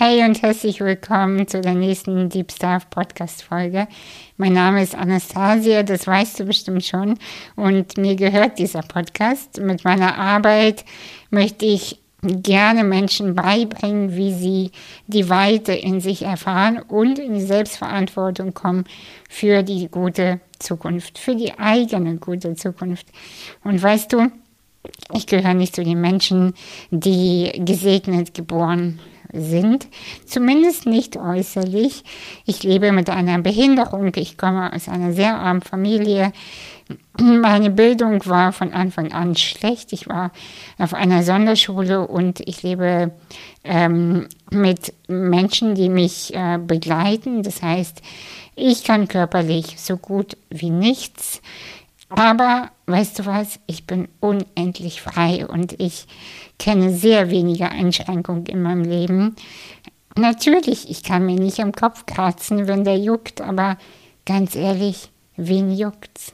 Hey und herzlich willkommen zu der nächsten Deep Staff Podcast Folge. Mein Name ist Anastasia, das weißt du bestimmt schon und mir gehört dieser Podcast. Mit meiner Arbeit möchte ich gerne Menschen beibringen, wie sie die Weite in sich erfahren und in die Selbstverantwortung kommen für die gute Zukunft, für die eigene gute Zukunft. Und weißt du, ich gehöre nicht zu den Menschen, die gesegnet geboren sind, zumindest nicht äußerlich. Ich lebe mit einer Behinderung, ich komme aus einer sehr armen Familie. Meine Bildung war von Anfang an schlecht. Ich war auf einer Sonderschule und ich lebe ähm, mit Menschen, die mich äh, begleiten. Das heißt, ich kann körperlich so gut wie nichts. Aber weißt du was, ich bin unendlich frei und ich kenne sehr wenige Einschränkungen in meinem Leben. Natürlich, ich kann mir nicht am Kopf kratzen, wenn der juckt, aber ganz ehrlich, wen juckt's?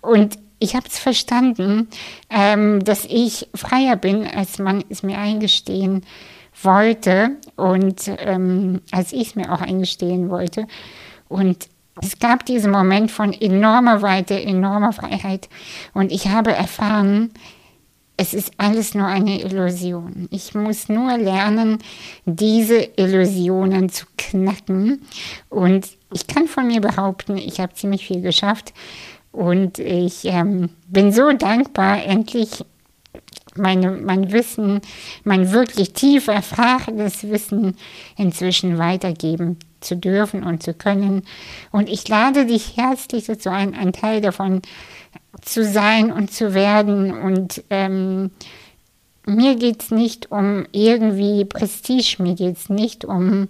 Und ich habe es verstanden, ähm, dass ich freier bin, als man es mir eingestehen wollte und ähm, als ich es mir auch eingestehen wollte. Und es gab diesen Moment von enormer Weite, enormer Freiheit. Und ich habe erfahren, es ist alles nur eine Illusion. Ich muss nur lernen, diese Illusionen zu knacken. Und ich kann von mir behaupten, ich habe ziemlich viel geschafft. Und ich ähm, bin so dankbar, endlich meine, mein Wissen, mein wirklich tief erfahrenes Wissen inzwischen weitergeben zu dürfen und zu können. Und ich lade dich herzlich dazu ein, ein Teil davon zu sein und zu werden. Und ähm, mir geht es nicht um irgendwie Prestige, mir geht es nicht um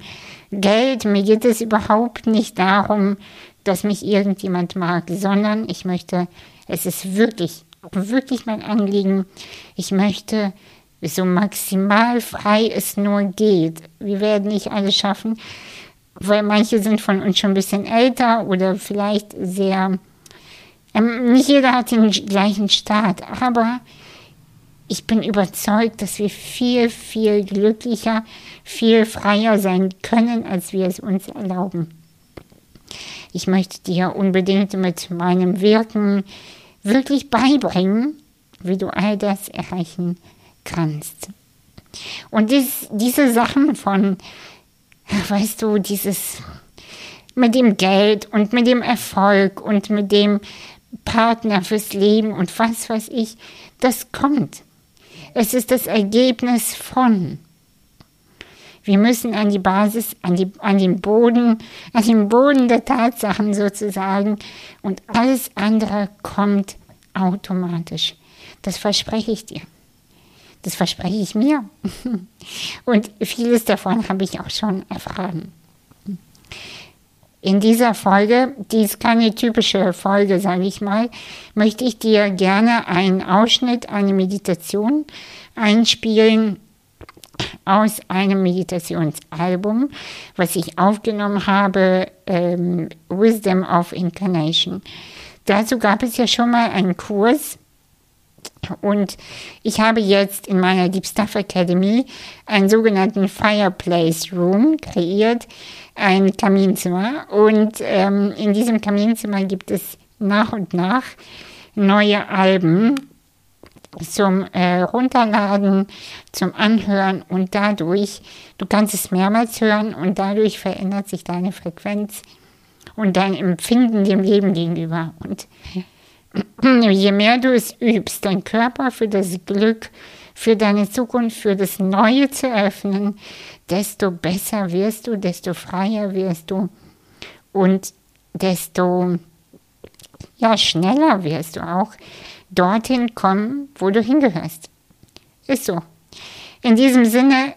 Geld, mir geht es überhaupt nicht darum, dass mich irgendjemand mag, sondern ich möchte, es ist wirklich, wirklich mein Anliegen, ich möchte so maximal frei es nur geht. Wir werden nicht alles schaffen, weil manche sind von uns schon ein bisschen älter oder vielleicht sehr, ähm, nicht jeder hat den gleichen Start, aber ich bin überzeugt, dass wir viel, viel glücklicher, viel freier sein können, als wir es uns erlauben. Ich möchte dir unbedingt mit meinem Wirken wirklich beibringen, wie du all das erreichen kannst. Und dies, diese Sachen von weißt du, dieses mit dem Geld und mit dem Erfolg und mit dem Partner fürs Leben und was weiß ich, das kommt. Es ist das Ergebnis von. Wir müssen an die Basis, an, die, an den Boden, an den Boden der Tatsachen sozusagen und alles andere kommt automatisch. Das verspreche ich dir. Das verspreche ich mir. Und vieles davon habe ich auch schon erfahren. In dieser Folge, die ist keine typische Folge, sage ich mal, möchte ich dir gerne einen Ausschnitt, eine Meditation einspielen aus einem Meditationsalbum, was ich aufgenommen habe, ähm, Wisdom of Incarnation. Dazu gab es ja schon mal einen Kurs und ich habe jetzt in meiner Deep Stuff Academy einen sogenannten Fireplace Room kreiert, ein Kaminzimmer. Und ähm, in diesem Kaminzimmer gibt es nach und nach neue Alben zum äh, Runterladen, zum Anhören und dadurch, du kannst es mehrmals hören und dadurch verändert sich deine Frequenz und dein Empfinden dem Leben gegenüber. Und je mehr du es übst, dein Körper für das Glück, für deine Zukunft, für das Neue zu öffnen, desto besser wirst du, desto freier wirst du und desto ja, schneller wirst du auch dorthin kommen, wo du hingehörst. Ist so. In diesem Sinne,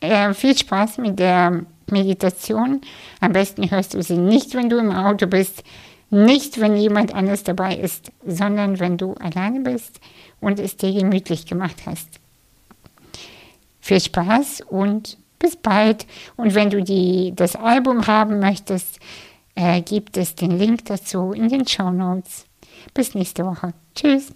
äh, viel Spaß mit der Meditation. Am besten hörst du sie nicht, wenn du im Auto bist, nicht, wenn jemand anders dabei ist, sondern wenn du alleine bist und es dir gemütlich gemacht hast. Viel Spaß und bis bald. Und wenn du die, das Album haben möchtest, äh, gibt es den Link dazu in den Show Notes. Bis nächste Woche. Tschüss.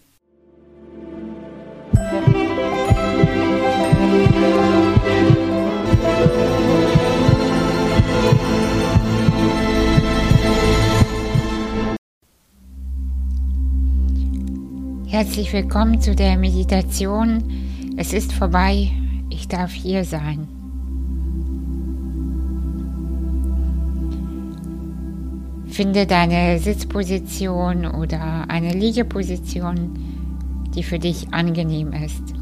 Herzlich willkommen zu der Meditation. Es ist vorbei. Ich darf hier sein. Finde deine Sitzposition oder eine Liegeposition, die für dich angenehm ist.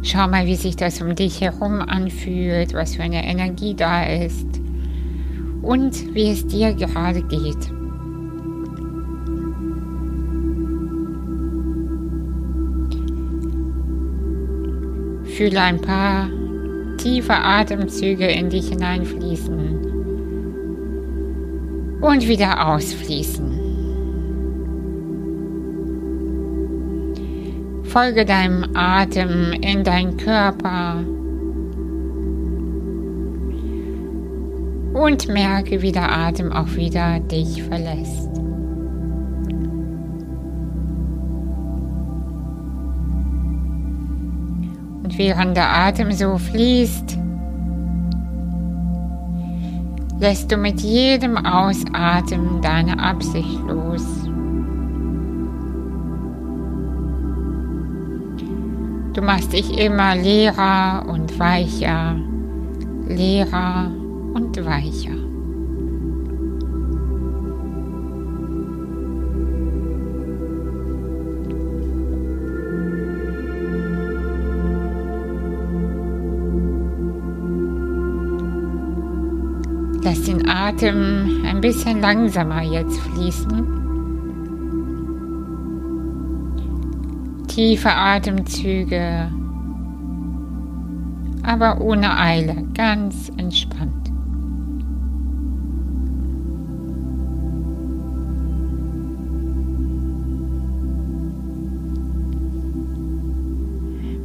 Schau mal, wie sich das um dich herum anfühlt, was für eine Energie da ist und wie es dir gerade geht. Fühle ein paar tiefe Atemzüge in dich hineinfließen und wieder ausfließen. Folge deinem Atem in deinen Körper und merke, wie der Atem auch wieder dich verlässt. Und während der Atem so fließt, lässt du mit jedem Ausatmen deine Absicht los. Du machst dich immer leerer und weicher, leerer und weicher. Lass den Atem ein bisschen langsamer jetzt fließen. Tiefe Atemzüge, aber ohne Eile, ganz entspannt.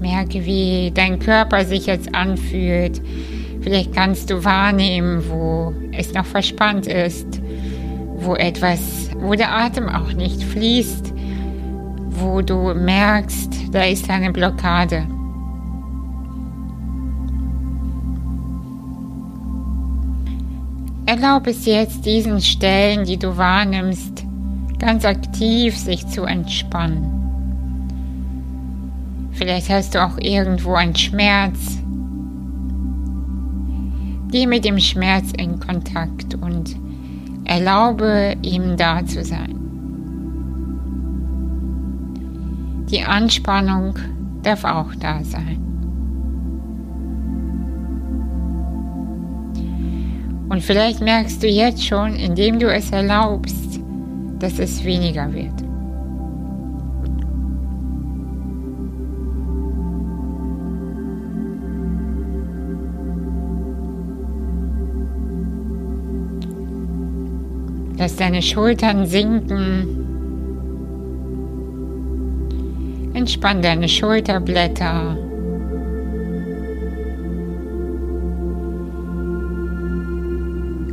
Merke, wie dein Körper sich jetzt anfühlt. Vielleicht kannst du wahrnehmen, wo es noch verspannt ist, wo etwas, wo der Atem auch nicht fließt, wo du merkst, da ist eine Blockade. Erlaube es jetzt diesen Stellen, die du wahrnimmst, ganz aktiv sich zu entspannen. Vielleicht hast du auch irgendwo einen Schmerz. Geh mit dem Schmerz in Kontakt und erlaube ihm da zu sein. Die Anspannung darf auch da sein. Und vielleicht merkst du jetzt schon, indem du es erlaubst, dass es weniger wird. Lass deine Schultern sinken. Entspann deine Schulterblätter.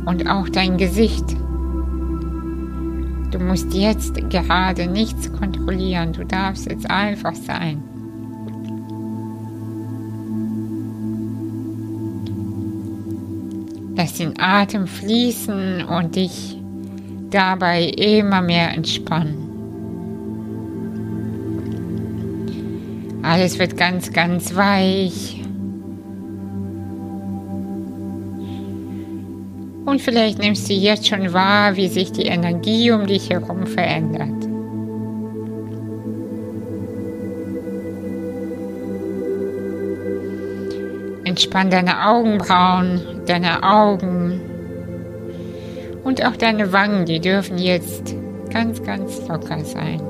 Und auch dein Gesicht. Du musst jetzt gerade nichts kontrollieren. Du darfst jetzt einfach sein. Lass den Atem fließen und dich dabei immer mehr entspannen. Alles wird ganz, ganz weich. Und vielleicht nimmst du jetzt schon wahr, wie sich die Energie um dich herum verändert. Entspann deine Augenbrauen, deine Augen, und auch deine Wangen, die dürfen jetzt ganz, ganz locker sein.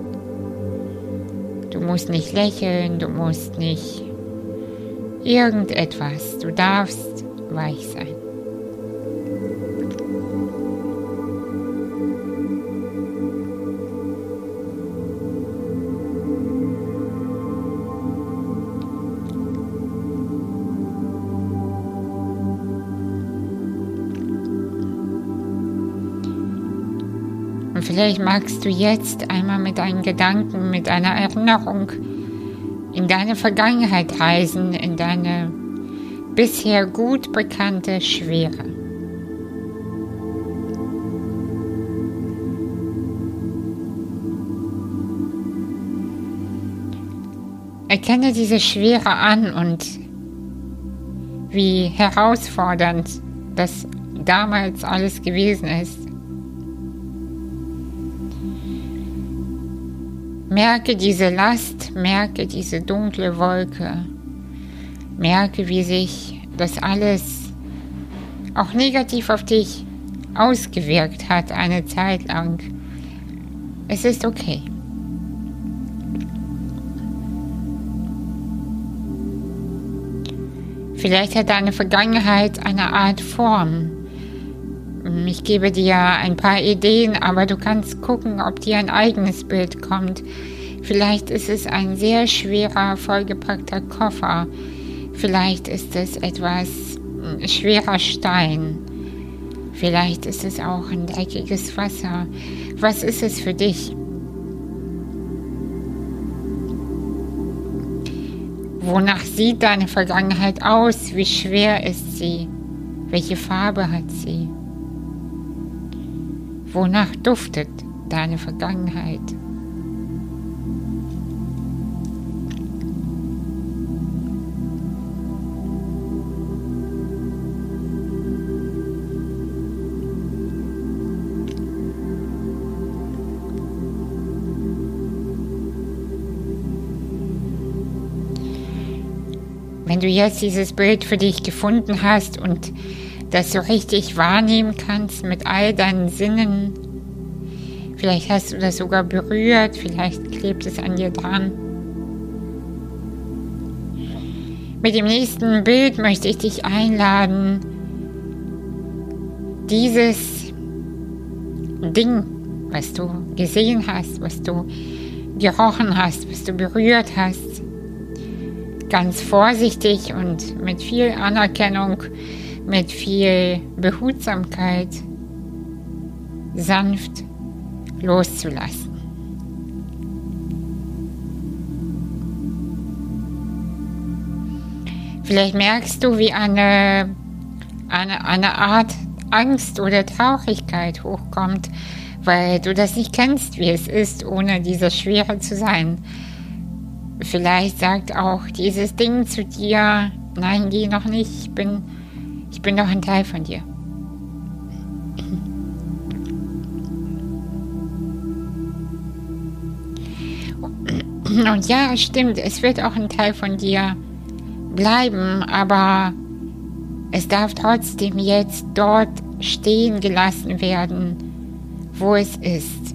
Du musst nicht lächeln, du musst nicht irgendetwas. Du darfst weich sein. Vielleicht magst du jetzt einmal mit deinen Gedanken, mit einer Erinnerung in deine Vergangenheit reisen, in deine bisher gut bekannte Schwere. Erkenne diese Schwere an und wie herausfordernd das damals alles gewesen ist. Merke diese Last, merke diese dunkle Wolke, merke, wie sich das alles auch negativ auf dich ausgewirkt hat eine Zeit lang. Es ist okay. Vielleicht hat deine Vergangenheit eine Art Form. Ich gebe dir ein paar Ideen, aber du kannst gucken, ob dir ein eigenes Bild kommt. Vielleicht ist es ein sehr schwerer, vollgepackter Koffer. Vielleicht ist es etwas hm, schwerer Stein. Vielleicht ist es auch ein dreckiges Wasser. Was ist es für dich? Wonach sieht deine Vergangenheit aus? Wie schwer ist sie? Welche Farbe hat sie? Wonach duftet deine Vergangenheit? Wenn du jetzt dieses Bild für dich gefunden hast und das so richtig wahrnehmen kannst mit all deinen Sinnen, vielleicht hast du das sogar berührt, vielleicht klebt es an dir dran. Mit dem nächsten Bild möchte ich dich einladen, dieses Ding, was du gesehen hast, was du gerochen hast, was du berührt hast, ganz vorsichtig und mit viel Anerkennung, mit viel Behutsamkeit sanft loszulassen. Vielleicht merkst du, wie eine, eine, eine Art Angst oder Traurigkeit hochkommt, weil du das nicht kennst, wie es ist, ohne diese Schwere zu sein. Vielleicht sagt auch dieses Ding zu dir, nein, geh noch nicht, ich bin, ich bin doch ein Teil von dir. Und ja, stimmt, es wird auch ein Teil von dir bleiben, aber es darf trotzdem jetzt dort stehen gelassen werden, wo es ist.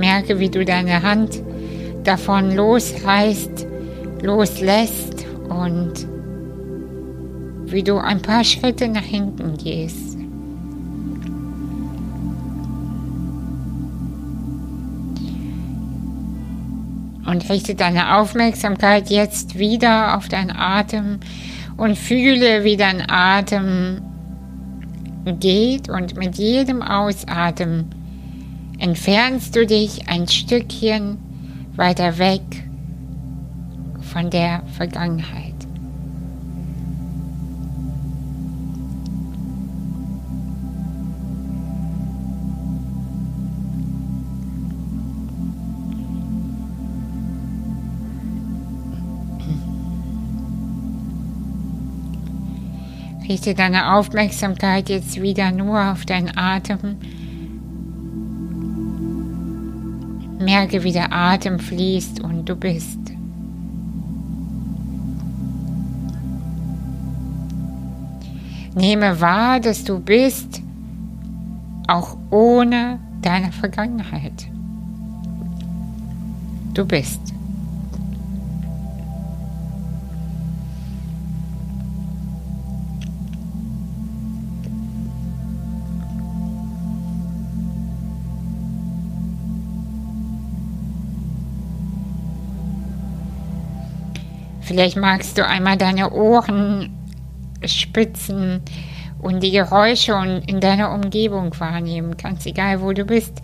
Merke, wie du deine Hand davon losreißt, loslässt und wie du ein paar Schritte nach hinten gehst. Und richte deine Aufmerksamkeit jetzt wieder auf deinen Atem und fühle, wie dein Atem geht und mit jedem Ausatmen entfernst du dich ein Stückchen weiter weg von der Vergangenheit. Richte deine Aufmerksamkeit jetzt wieder nur auf deinen Atem Merke, wie der Atem fließt und du bist. Nehme wahr, dass du bist, auch ohne deine Vergangenheit. Du bist. Vielleicht magst du einmal deine Ohren spitzen und die Geräusche in deiner Umgebung wahrnehmen. Ganz egal, wo du bist.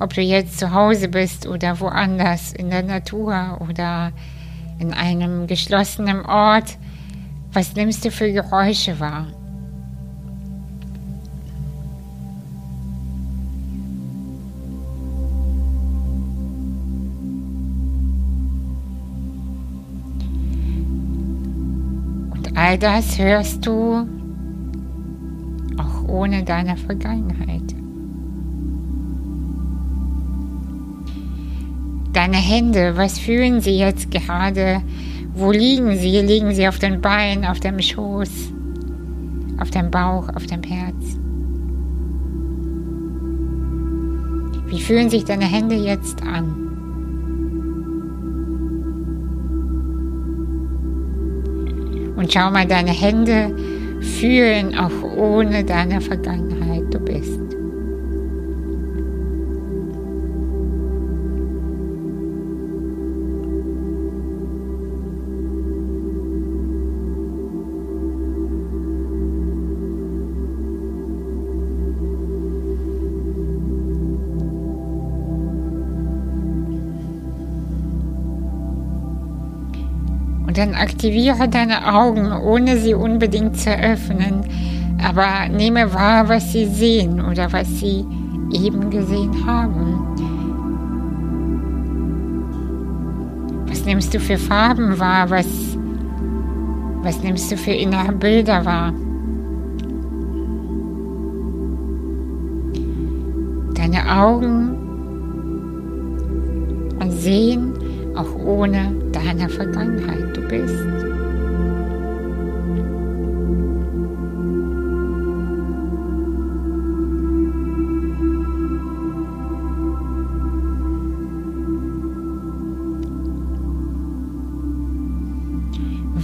Ob du jetzt zu Hause bist oder woanders in der Natur oder in einem geschlossenen Ort. Was nimmst du für Geräusche wahr? All das hörst du auch ohne deine Vergangenheit. Deine Hände, was fühlen sie jetzt gerade? Wo liegen sie? Liegen sie auf den Beinen, auf dem Schoß, auf dem Bauch, auf dem Herz? Wie fühlen sich deine Hände jetzt an? Und schau mal, deine Hände fühlen auch ohne deine Vergangenheit du bist. Und dann aktiviere deine Augen, ohne sie unbedingt zu öffnen. Aber nehme wahr, was sie sehen oder was sie eben gesehen haben. Was nimmst du für Farben wahr? Was, was nimmst du für innere Bilder wahr? Deine Augen sehen auch ohne deine Vergangenheit du bist.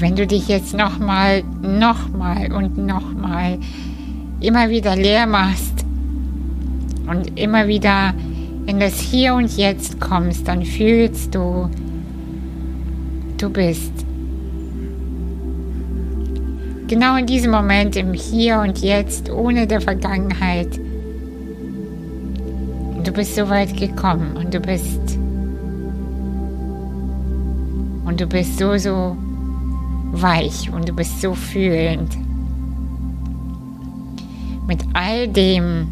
Wenn du dich jetzt nochmal, nochmal und nochmal immer wieder leer machst und immer wieder in das Hier und Jetzt kommst, dann fühlst du, du bist. Genau in diesem Moment, im Hier und Jetzt, ohne der Vergangenheit. Du bist so weit gekommen und du bist und du bist so, so weich und du bist so fühlend. Mit all dem,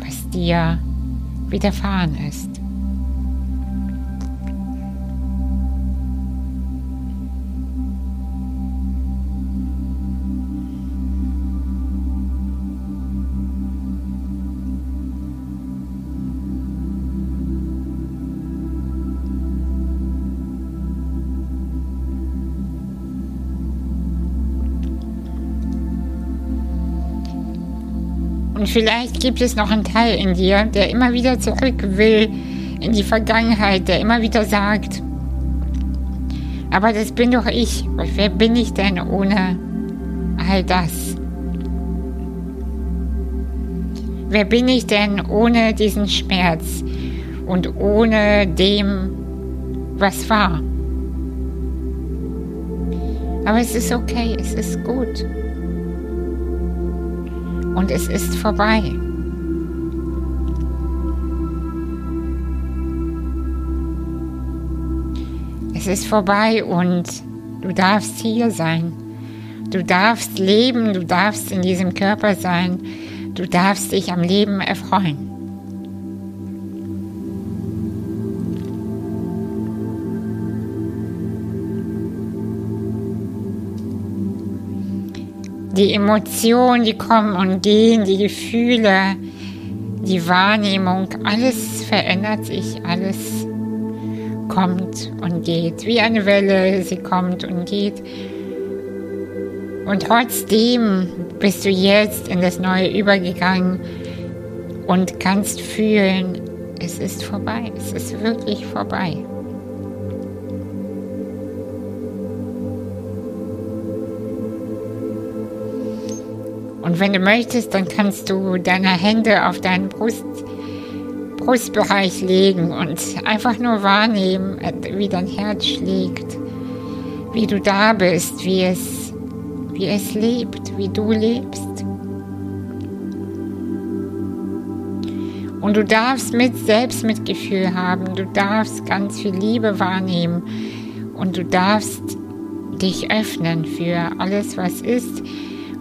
was dir widerfahren ist. Vielleicht gibt es noch einen Teil in dir, der immer wieder zurück will in die Vergangenheit, der immer wieder sagt, aber das bin doch ich. Wer bin ich denn ohne all das? Wer bin ich denn ohne diesen Schmerz und ohne dem, was war? Aber es ist okay, es ist gut und es ist vorbei. Es ist vorbei und du darfst hier sein. Du darfst leben, du darfst in diesem Körper sein, du darfst dich am Leben erfreuen. Die Emotionen, die kommen und gehen, die Gefühle, die Wahrnehmung, alles verändert sich, alles kommt und geht. Wie eine Welle, sie kommt und geht. Und trotzdem bist du jetzt in das Neue übergegangen und kannst fühlen, es ist vorbei, es ist wirklich vorbei. Und wenn du möchtest, dann kannst du deine Hände auf deinen Brust, Brustbereich legen und einfach nur wahrnehmen, wie dein Herz schlägt, wie du da bist, wie es, wie es lebt, wie du lebst. Und du darfst mit Selbstmitgefühl haben, du darfst ganz viel Liebe wahrnehmen und du darfst dich öffnen für alles, was ist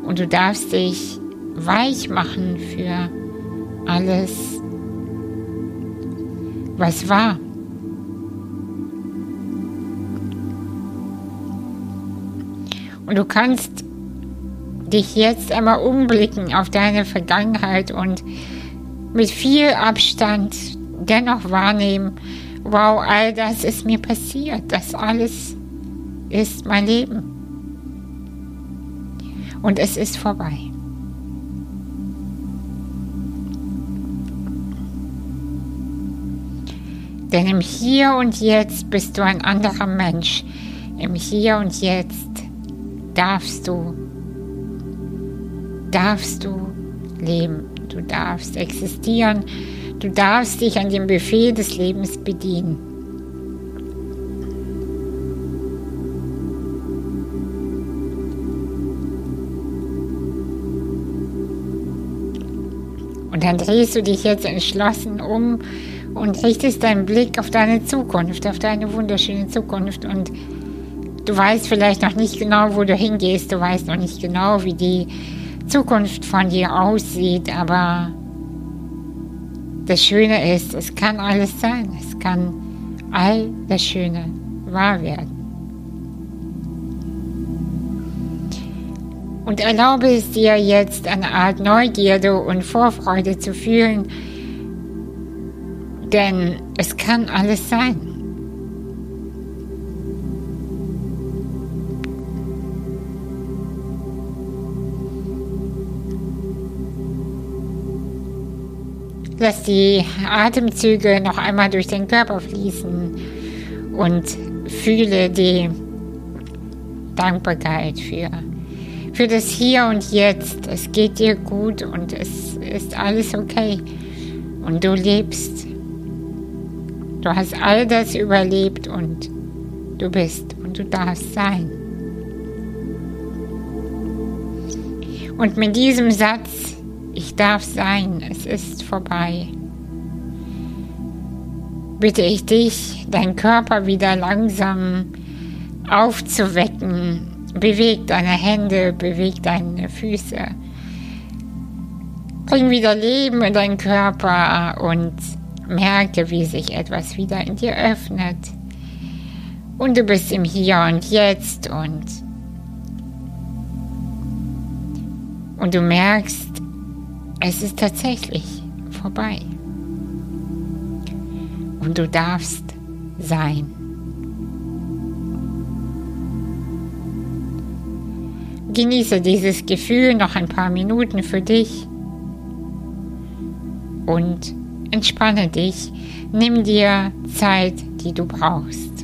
und du darfst dich weich machen für alles, was war. Und du kannst dich jetzt einmal umblicken auf deine Vergangenheit und mit viel Abstand dennoch wahrnehmen, wow, all das ist mir passiert, das alles ist mein Leben. Und es ist vorbei. Denn im Hier und Jetzt bist du ein anderer Mensch. Im Hier und Jetzt darfst du, darfst du leben. Du darfst existieren. Du darfst dich an dem Buffet des Lebens bedienen. Dann drehst du dich jetzt entschlossen um und richtest deinen Blick auf deine Zukunft, auf deine wunderschöne Zukunft. Und du weißt vielleicht noch nicht genau, wo du hingehst, du weißt noch nicht genau, wie die Zukunft von dir aussieht, aber das Schöne ist, es kann alles sein, es kann all das Schöne wahr werden. Und erlaube es dir jetzt eine Art Neugierde und Vorfreude zu fühlen, denn es kann alles sein. Lass die Atemzüge noch einmal durch den Körper fließen und fühle die Dankbarkeit für, für das Hier und Jetzt. Es geht dir gut und es ist alles okay. Und du lebst Du hast all das überlebt und du bist und du darfst sein. Und mit diesem Satz, ich darf sein, es ist vorbei, bitte ich dich, deinen Körper wieder langsam aufzuwecken. Beweg deine Hände, beweg deine Füße. Bring wieder Leben in deinen Körper und Merke, wie sich etwas wieder in dir öffnet. Und du bist im Hier und Jetzt und, und du merkst, es ist tatsächlich vorbei. Und du darfst sein. Genieße dieses Gefühl noch ein paar Minuten für dich und Entspanne dich, nimm dir Zeit, die du brauchst.